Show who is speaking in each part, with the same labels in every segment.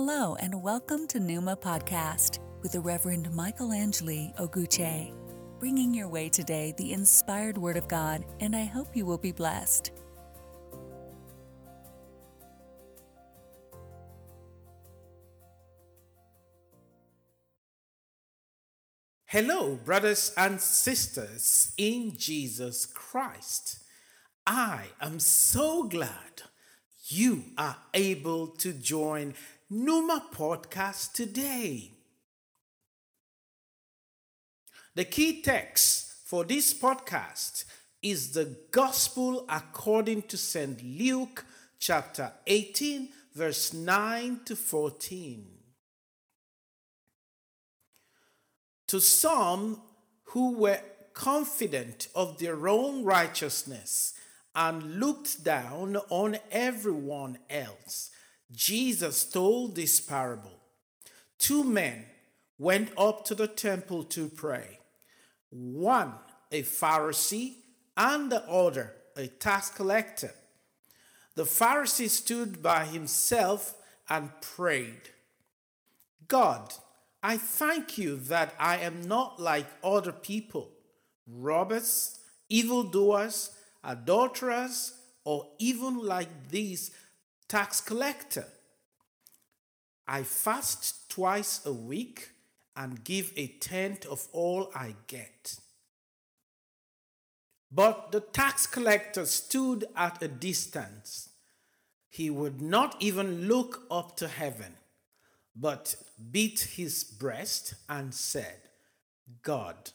Speaker 1: Hello, and welcome to Numa Podcast with the Reverend Michael Angeli Oguche, bringing your way today the inspired Word of God, and I hope you will be blessed.
Speaker 2: Hello, brothers and sisters in Jesus Christ. I am so glad you are able to join Numa Podcast today. The key text for this podcast is the Gospel according to St. Luke, chapter 18, verse 9 to 14. To some who were confident of their own righteousness and looked down on everyone else, Jesus told this parable. Two men went up to the temple to pray, one a Pharisee and the other a tax collector. The Pharisee stood by himself and prayed, God, I thank you that I am not like other people, robbers, evildoers, adulterers, or even like these tax collector. I fast twice a week and give a tenth of all I get. But the tax collector stood at a distance. He would not even look up to heaven, but beat his breast and said, God,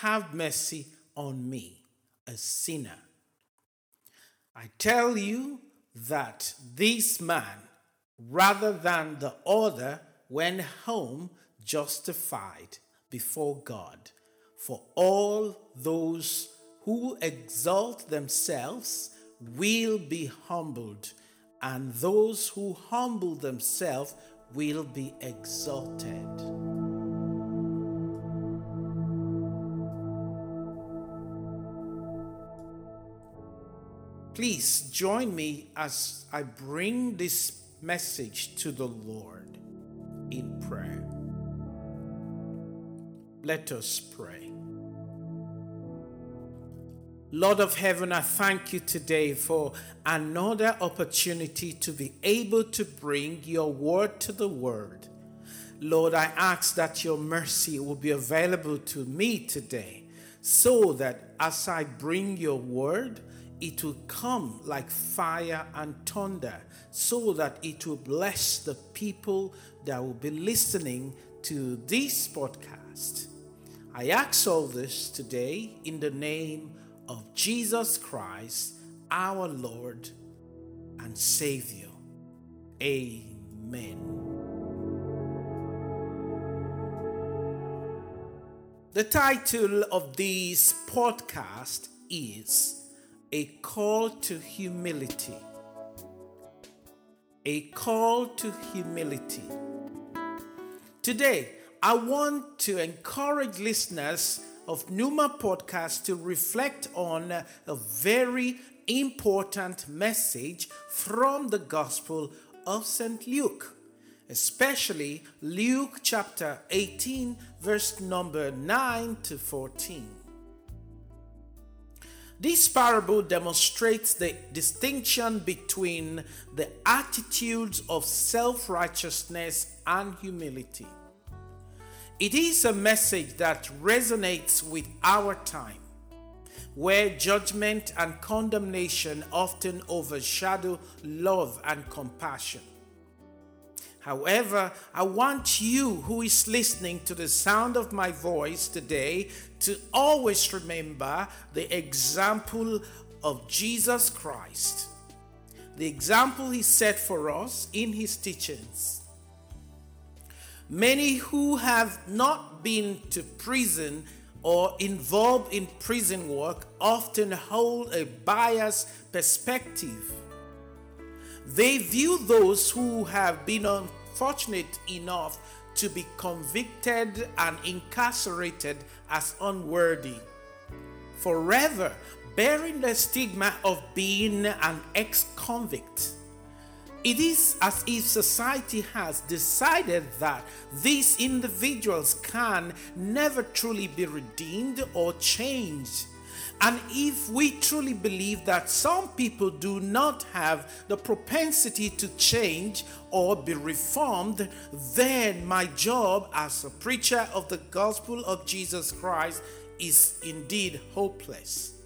Speaker 2: have mercy on me, a sinner. I tell you that this man, rather than the other, went home justified before God. For all those who exalt themselves will be humbled, and those who humble themselves will be exalted. Please join me as I bring this message to the Lord in prayer. Let us pray. Lord of heaven, I thank you today for another opportunity to be able to bring your word to the world. Lord, I ask that your mercy will be available to me today so that as I bring your word, it will come like fire and thunder so that it will bless the people that will be listening to this podcast. I ask all this today in the name of Jesus Christ, our Lord and Savior. Amen. The title of this podcast is a call to humility. A call to humility. Today, I want to encourage listeners of Numa Podcast to reflect on a very important message from the Gospel of St. Luke, especially Luke chapter 18, verse number 9 to 14. This parable demonstrates the distinction between the attitudes of self righteousness and humility. It is a message that resonates with our time, where judgment and condemnation often overshadow love and compassion. However, I want you who is listening to the sound of my voice today to always remember the example of Jesus Christ, the example he set for us in his teachings. Many who have not been to prison or involved in prison work often hold a biased perspective. They view those who have been unfortunate enough to be convicted and incarcerated as unworthy, forever bearing the stigma of being an ex convict. It is as if society has decided that these individuals can never truly be redeemed or changed. And if we truly believe that some people do not have the propensity to change or be reformed, then my job as a preacher of the gospel of Jesus Christ is indeed hopeless.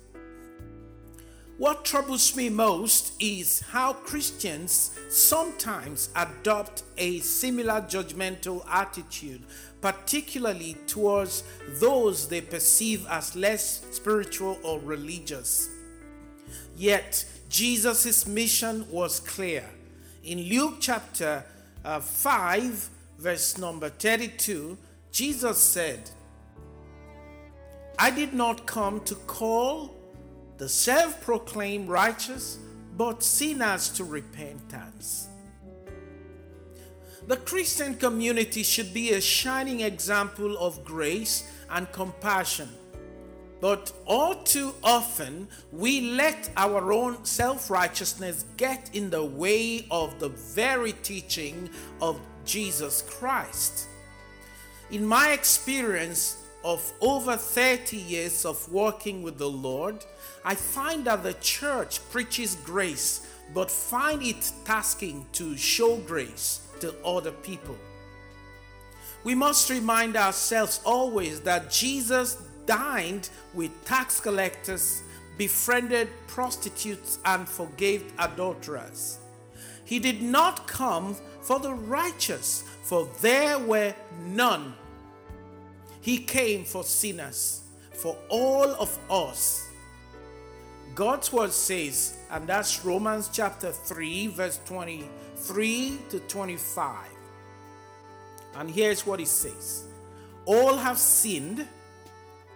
Speaker 2: What troubles me most is how Christians sometimes adopt a similar judgmental attitude, particularly towards those they perceive as less spiritual or religious. Yet, Jesus' mission was clear. In Luke chapter uh, 5, verse number 32, Jesus said, I did not come to call the self proclaimed righteous, but sinners to repentance. The Christian community should be a shining example of grace and compassion. But all too often, we let our own self righteousness get in the way of the very teaching of Jesus Christ. In my experience of over 30 years of working with the Lord, I find that the church preaches grace, but find it tasking to show grace to other people. We must remind ourselves always that Jesus dined with tax collectors, befriended prostitutes, and forgave adulterers. He did not come for the righteous, for there were none. He came for sinners, for all of us God's word says, and that's Romans chapter 3, verse 23 to 25. And here's what it says All have sinned,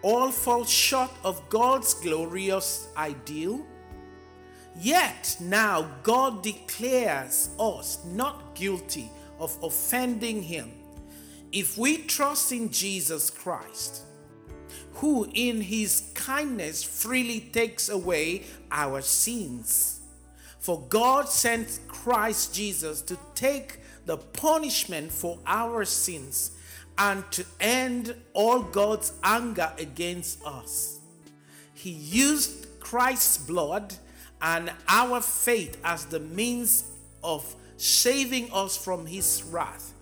Speaker 2: all fall short of God's glorious ideal. Yet now God declares us not guilty of offending Him if we trust in Jesus Christ who in his kindness freely takes away our sins. For God sent Christ Jesus to take the punishment for our sins and to end all God's anger against us. He used Christ's blood and our faith as the means of saving us from his wrath.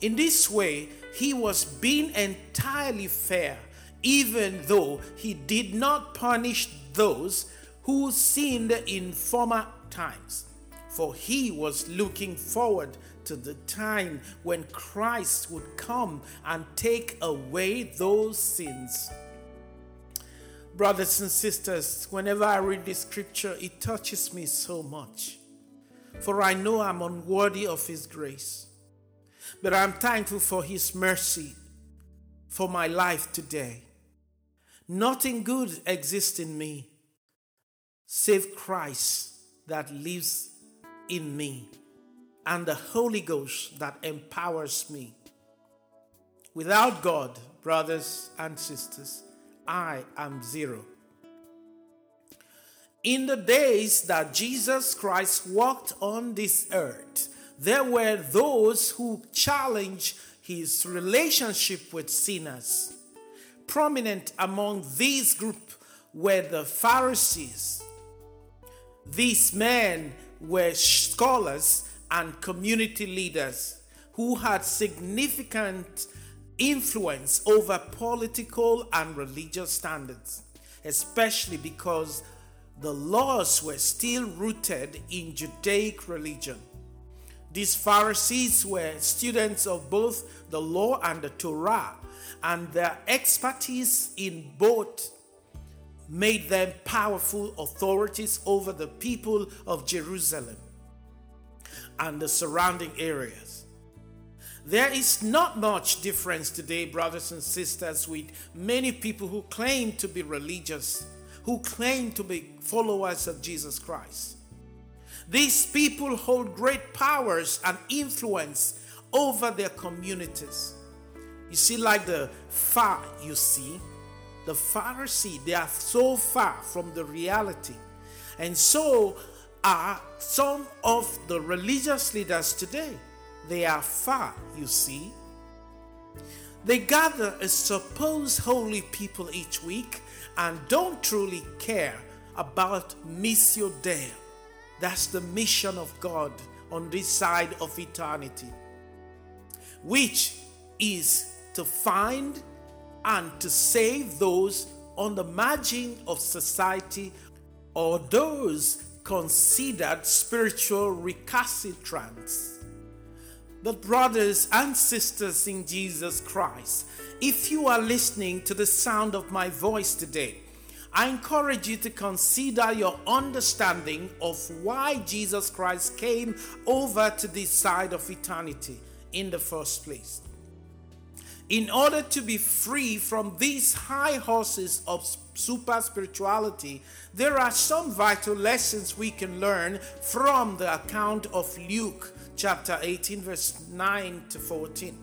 Speaker 2: In this way, he was being entirely fair, even though he did not punish those who sinned in former times. For he was looking forward to the time when Christ would come and take away those sins. Brothers and sisters, whenever I read this scripture, it touches me so much. For I know I'm unworthy of his grace. But I'm thankful for His mercy for my life today. Nothing good exists in me save Christ that lives in me and the Holy Ghost that empowers me. Without God, brothers and sisters, I am zero. In the days that Jesus Christ walked on this earth, there were those who challenged his relationship with sinners. Prominent among these group were the Pharisees. These men were scholars and community leaders who had significant influence over political and religious standards, especially because the laws were still rooted in Judaic religion. These Pharisees were students of both the law and the Torah, and their expertise in both made them powerful authorities over the people of Jerusalem and the surrounding areas. There is not much difference today, brothers and sisters, with many people who claim to be religious, who claim to be followers of Jesus Christ. These people hold great powers and influence over their communities. You see, like the far, you see, the Pharisee, they are so far from the reality. And so are some of the religious leaders today. They are far, you see. They gather a supposed holy people each week and don't truly care about Missio Dei. That's the mission of God on this side of eternity, which is to find and to save those on the margin of society or those considered spiritual recalcitrants. But, brothers and sisters in Jesus Christ, if you are listening to the sound of my voice today, I encourage you to consider your understanding of why Jesus Christ came over to this side of eternity in the first place in order to be free from these high horses of super spirituality, there are some vital lessons we can learn from the account of Luke chapter 18, verse 9 to 14.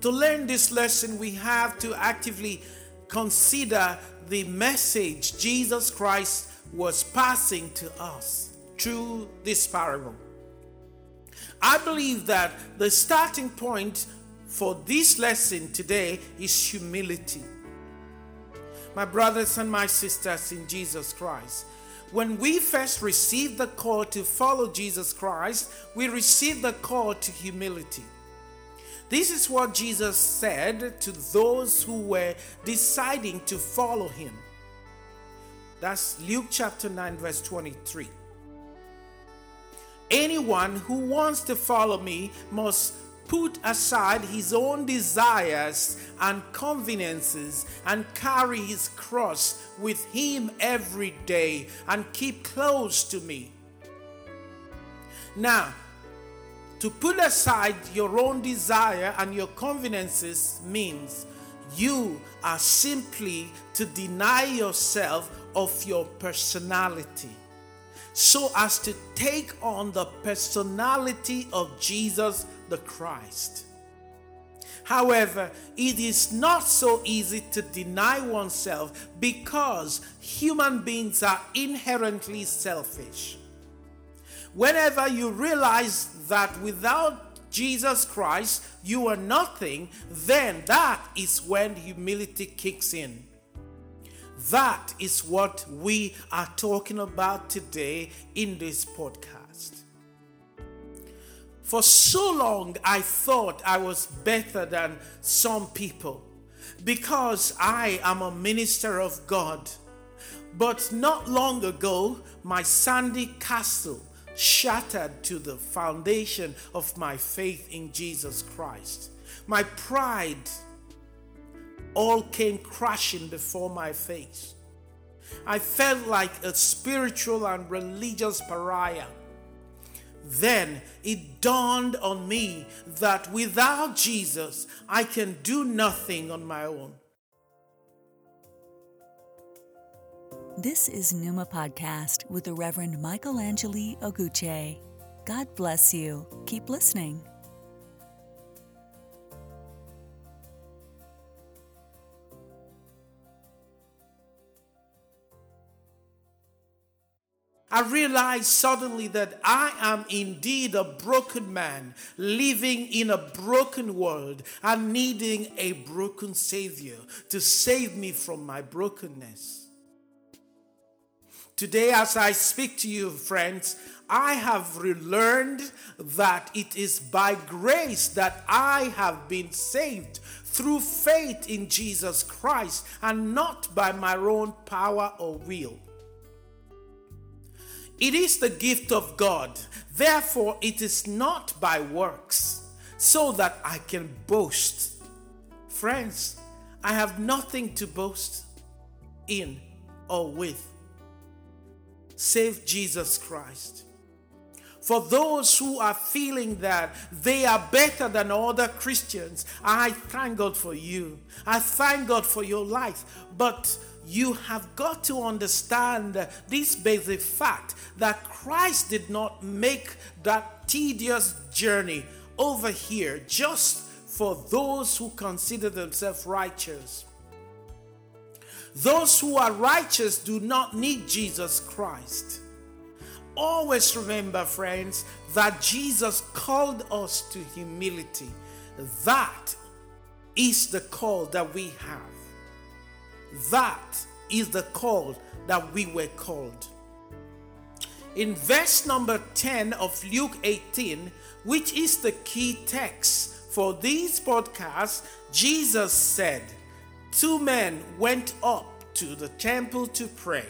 Speaker 2: To learn this lesson, we have to actively consider the message Jesus Christ was passing to us through this parable. I believe that the starting point for this lesson today is humility. My brothers and my sisters in Jesus Christ, when we first received the call to follow Jesus Christ, we received the call to humility. This is what Jesus said to those who were deciding to follow him. That's Luke chapter 9, verse 23. Anyone who wants to follow me must put aside his own desires and conveniences and carry his cross with him every day and keep close to me. Now, to put aside your own desire and your conveniences means you are simply to deny yourself of your personality so as to take on the personality of Jesus the Christ. However, it is not so easy to deny oneself because human beings are inherently selfish. Whenever you realize that without Jesus Christ you are nothing, then that is when humility kicks in. That is what we are talking about today in this podcast. For so long, I thought I was better than some people because I am a minister of God. But not long ago, my sandy castle shattered to the foundation of my faith in Jesus Christ. My pride all came crashing before my face. I felt like a spiritual and religious pariah then it dawned on me that without Jesus, I can do nothing on my own.
Speaker 1: This is Numa Podcast with the Reverend Michael Angeli Oguche. God bless you. Keep listening.
Speaker 2: I realized suddenly that I am indeed a broken man, living in a broken world and needing a broken Savior to save me from my brokenness. Today, as I speak to you, friends, I have relearned that it is by grace that I have been saved through faith in Jesus Christ and not by my own power or will. It is the gift of God. Therefore, it is not by works, so that I can boast. Friends, I have nothing to boast in or with, save Jesus Christ. For those who are feeling that they are better than other Christians, I thank God for you. I thank God for your life. But you have got to understand this basic fact that Christ did not make that tedious journey over here just for those who consider themselves righteous. Those who are righteous do not need Jesus Christ. Always remember, friends, that Jesus called us to humility. That is the call that we have. That is the call that we were called. In verse number 10 of Luke 18, which is the key text for this podcast, Jesus said, Two men went up to the temple to pray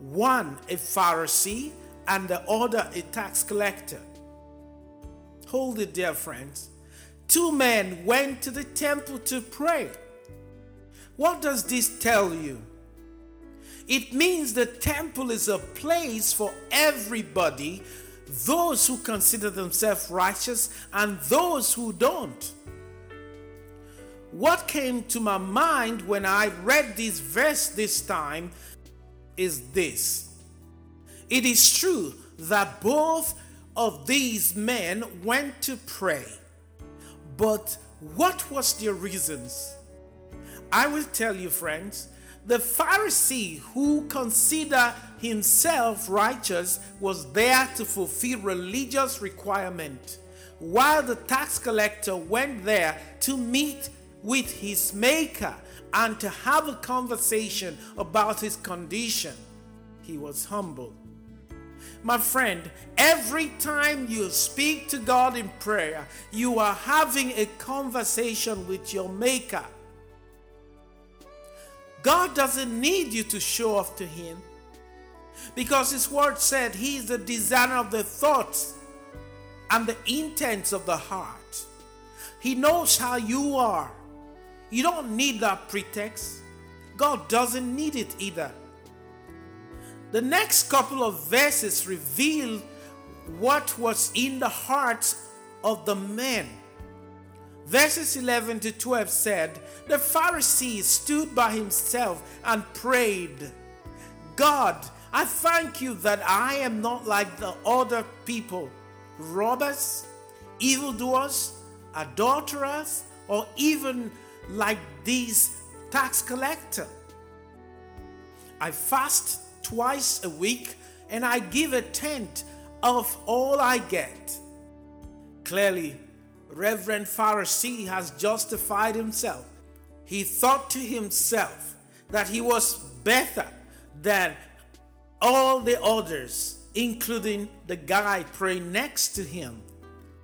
Speaker 2: one a Pharisee and the other a tax collector. Hold it dear friends. Two men went to the temple to pray. What does this tell you? It means the temple is a place for everybody, those who consider themselves righteous and those who don't. What came to my mind when I read this verse this time is this it is true that both of these men went to pray, but what was their reasons? I will tell you, friends. The Pharisee who considered himself righteous was there to fulfill religious requirement, while the tax collector went there to meet with his maker and to have a conversation about his condition. He was humble. My friend, every time you speak to God in prayer, you are having a conversation with your maker. God doesn't need you to show off to him because his word said he is the designer of the thoughts and the intents of the heart. He knows how you are. You don't need that pretext. God doesn't need it either. The next couple of verses reveal what was in the hearts of the men. Verses 11 to 12 said, The Pharisee stood by himself and prayed, God, I thank you that I am not like the other people, robbers, evildoers, adulterers, or even like this tax collector. I fast twice a week and I give a tenth of all I get. Clearly, Reverend Pharisee has justified himself. He thought to himself that he was better than all the others, including the guy praying next to him,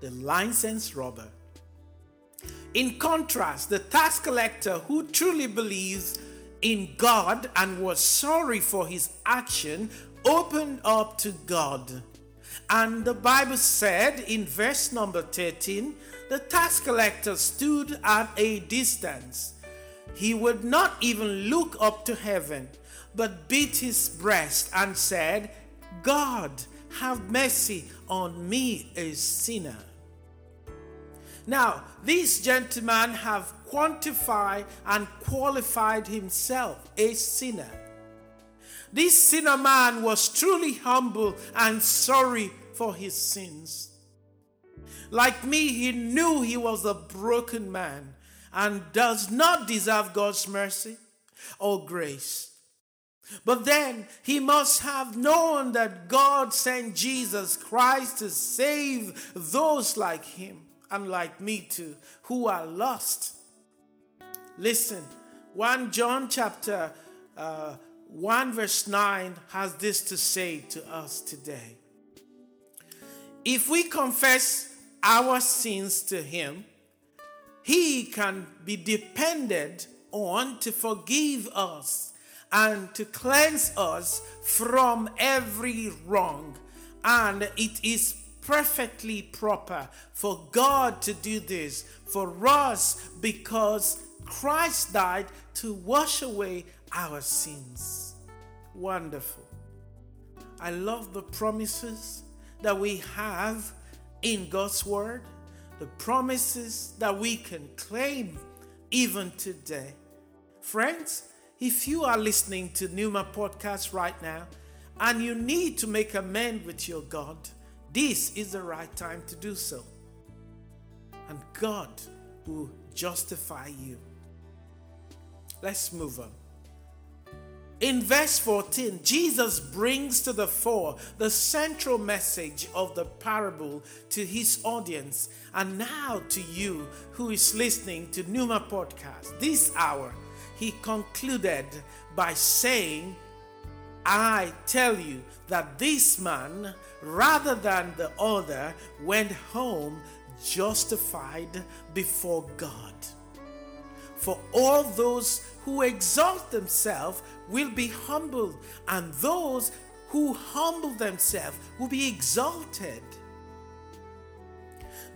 Speaker 2: the licensed robber. In contrast, the tax collector who truly believes in God and was sorry for his action opened up to God. And the Bible said in verse number 13, the tax collector stood at a distance. He would not even look up to heaven, but beat his breast and said, God, have mercy on me, a sinner. Now, this gentleman have quantified and qualified himself a sinner. This sinner man was truly humble and sorry for his sins. Like me, he knew he was a broken man and does not deserve God's mercy or grace. But then he must have known that God sent Jesus Christ to save those like him and like me too, who are lost. Listen, 1 John chapter uh, 1 verse 9 has this to say to us today. If we confess our sins to him, he can be depended on to forgive us and to cleanse us from every wrong. And it is perfectly proper for God to do this for us because Christ died to wash away our sins. wonderful. I love the promises that we have in God's Word, the promises that we can claim even today. Friends, if you are listening to Numa podcast right now and you need to make amend with your God, this is the right time to do so. And God will justify you. Let's move on. In verse 14, Jesus brings to the fore the central message of the parable to his audience and now to you who is listening to Numa podcast. This hour, he concluded by saying, I tell you that this man, rather than the other, went home justified before God. For all those who exalt themselves will be humbled, and those who humble themselves will be exalted.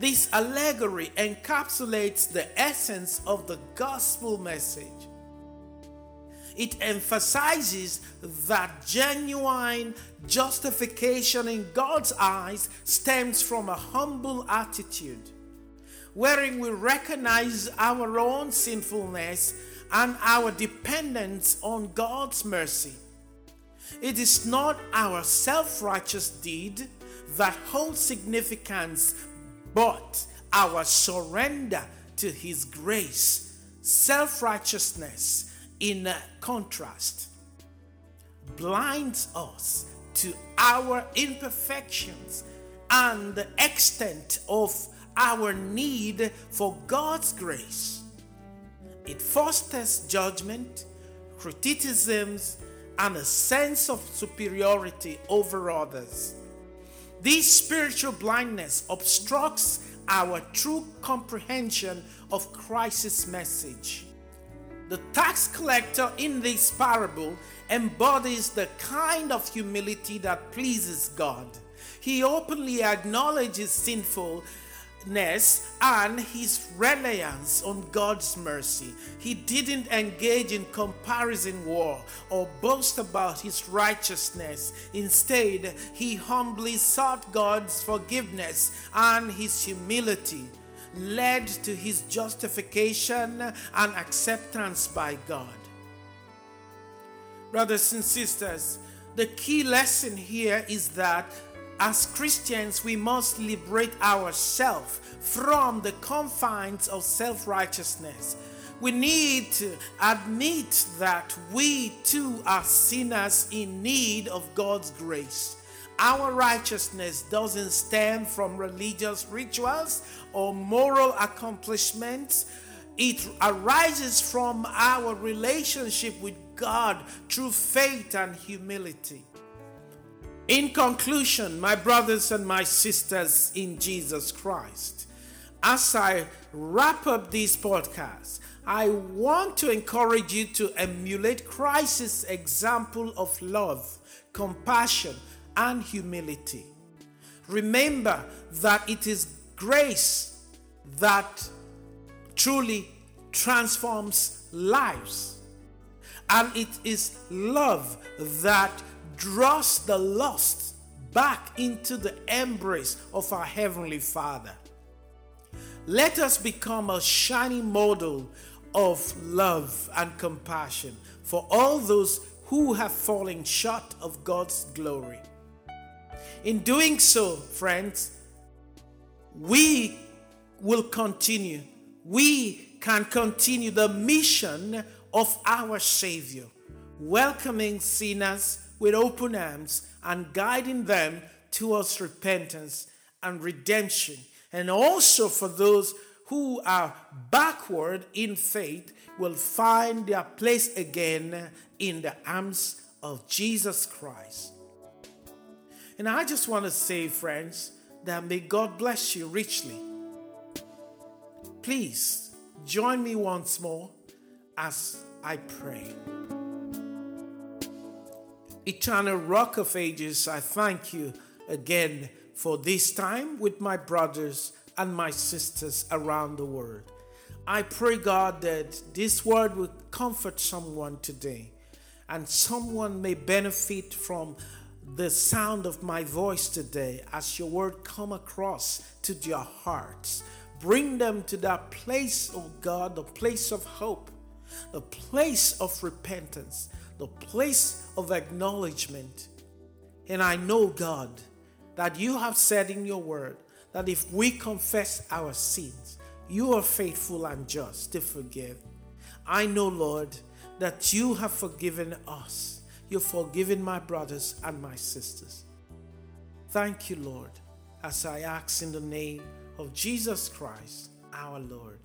Speaker 2: This allegory encapsulates the essence of the gospel message. It emphasizes that genuine justification in God's eyes stems from a humble attitude, wherein we recognize our own sinfulness and our dependence on God's mercy. It is not our self righteous deed that holds significance, but our surrender to His grace. Self righteousness, in contrast, blinds us to our imperfections and the extent of our need for God's grace. It fosters judgment, criticisms, and a sense of superiority over others. This spiritual blindness obstructs our true comprehension of Christ's message. The tax collector in this parable embodies the kind of humility that pleases God. He openly acknowledges sinfulness and his reliance on God's mercy. He didn't engage in comparison war or boast about his righteousness. Instead, he humbly sought God's forgiveness and his humility led to his justification and acceptance by God. Brothers and sisters, the key lesson here is that as Christians, we must liberate ourselves from the confines of self righteousness. We need to admit that we too are sinners in need of God's grace. Our righteousness doesn't stem from religious rituals or moral accomplishments. It arises from our relationship with God through faith and humility. In conclusion, my brothers and my sisters in Jesus Christ, as I wrap up this podcast, I want to encourage you to emulate Christ's example of love, compassion, and humility. Remember that it is grace that truly transforms lives, and it is love that draws the lost back into the embrace of our Heavenly Father. Let us become a shining model of love and compassion for all those who have fallen short of God's glory. In doing so, friends, we will continue. We can continue the mission of our Savior, welcoming sinners with open arms and guiding them towards repentance and redemption. And also for those who are backward in faith will find their place again in the arms of Jesus Christ. And I just want to say, friends, that may God bless you richly. Please join me once more as I pray. Eternal Rock of Ages, I thank you again for this time with my brothers and my sisters around the world. I pray, God, that this word will comfort someone today. And someone may benefit from the sound of my voice today as your word come across to their hearts. Bring them to that place, oh God, the place of hope, the place of repentance, the place of acknowledgement. And I know, God, that you have said in your word that if we confess our sins, you are faithful and just to forgive. I know, Lord, that you have forgiven us. You've forgiven my brothers and my sisters. Thank you, Lord, as I ask in the name of Jesus Christ, our Lord.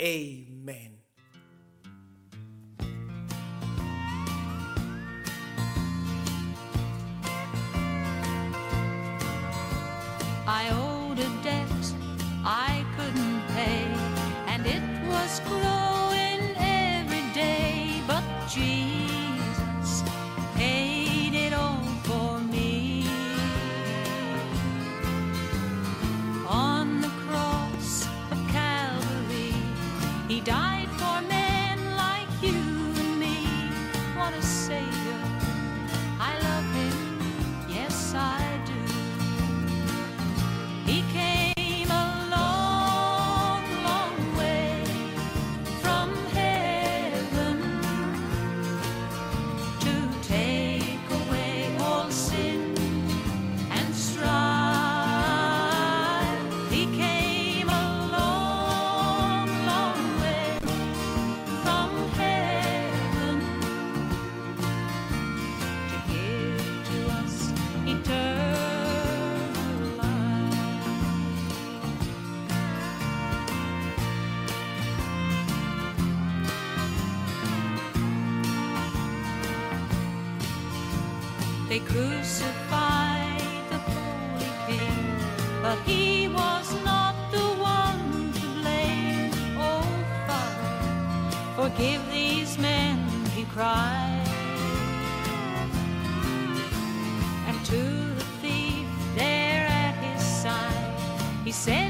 Speaker 2: Amen.
Speaker 3: I owed a debt I couldn't pay, and it was growing They crucified the Holy King, but he was not the one to blame. Oh, Father, forgive these men, he cried. And to the thief there at his side, he said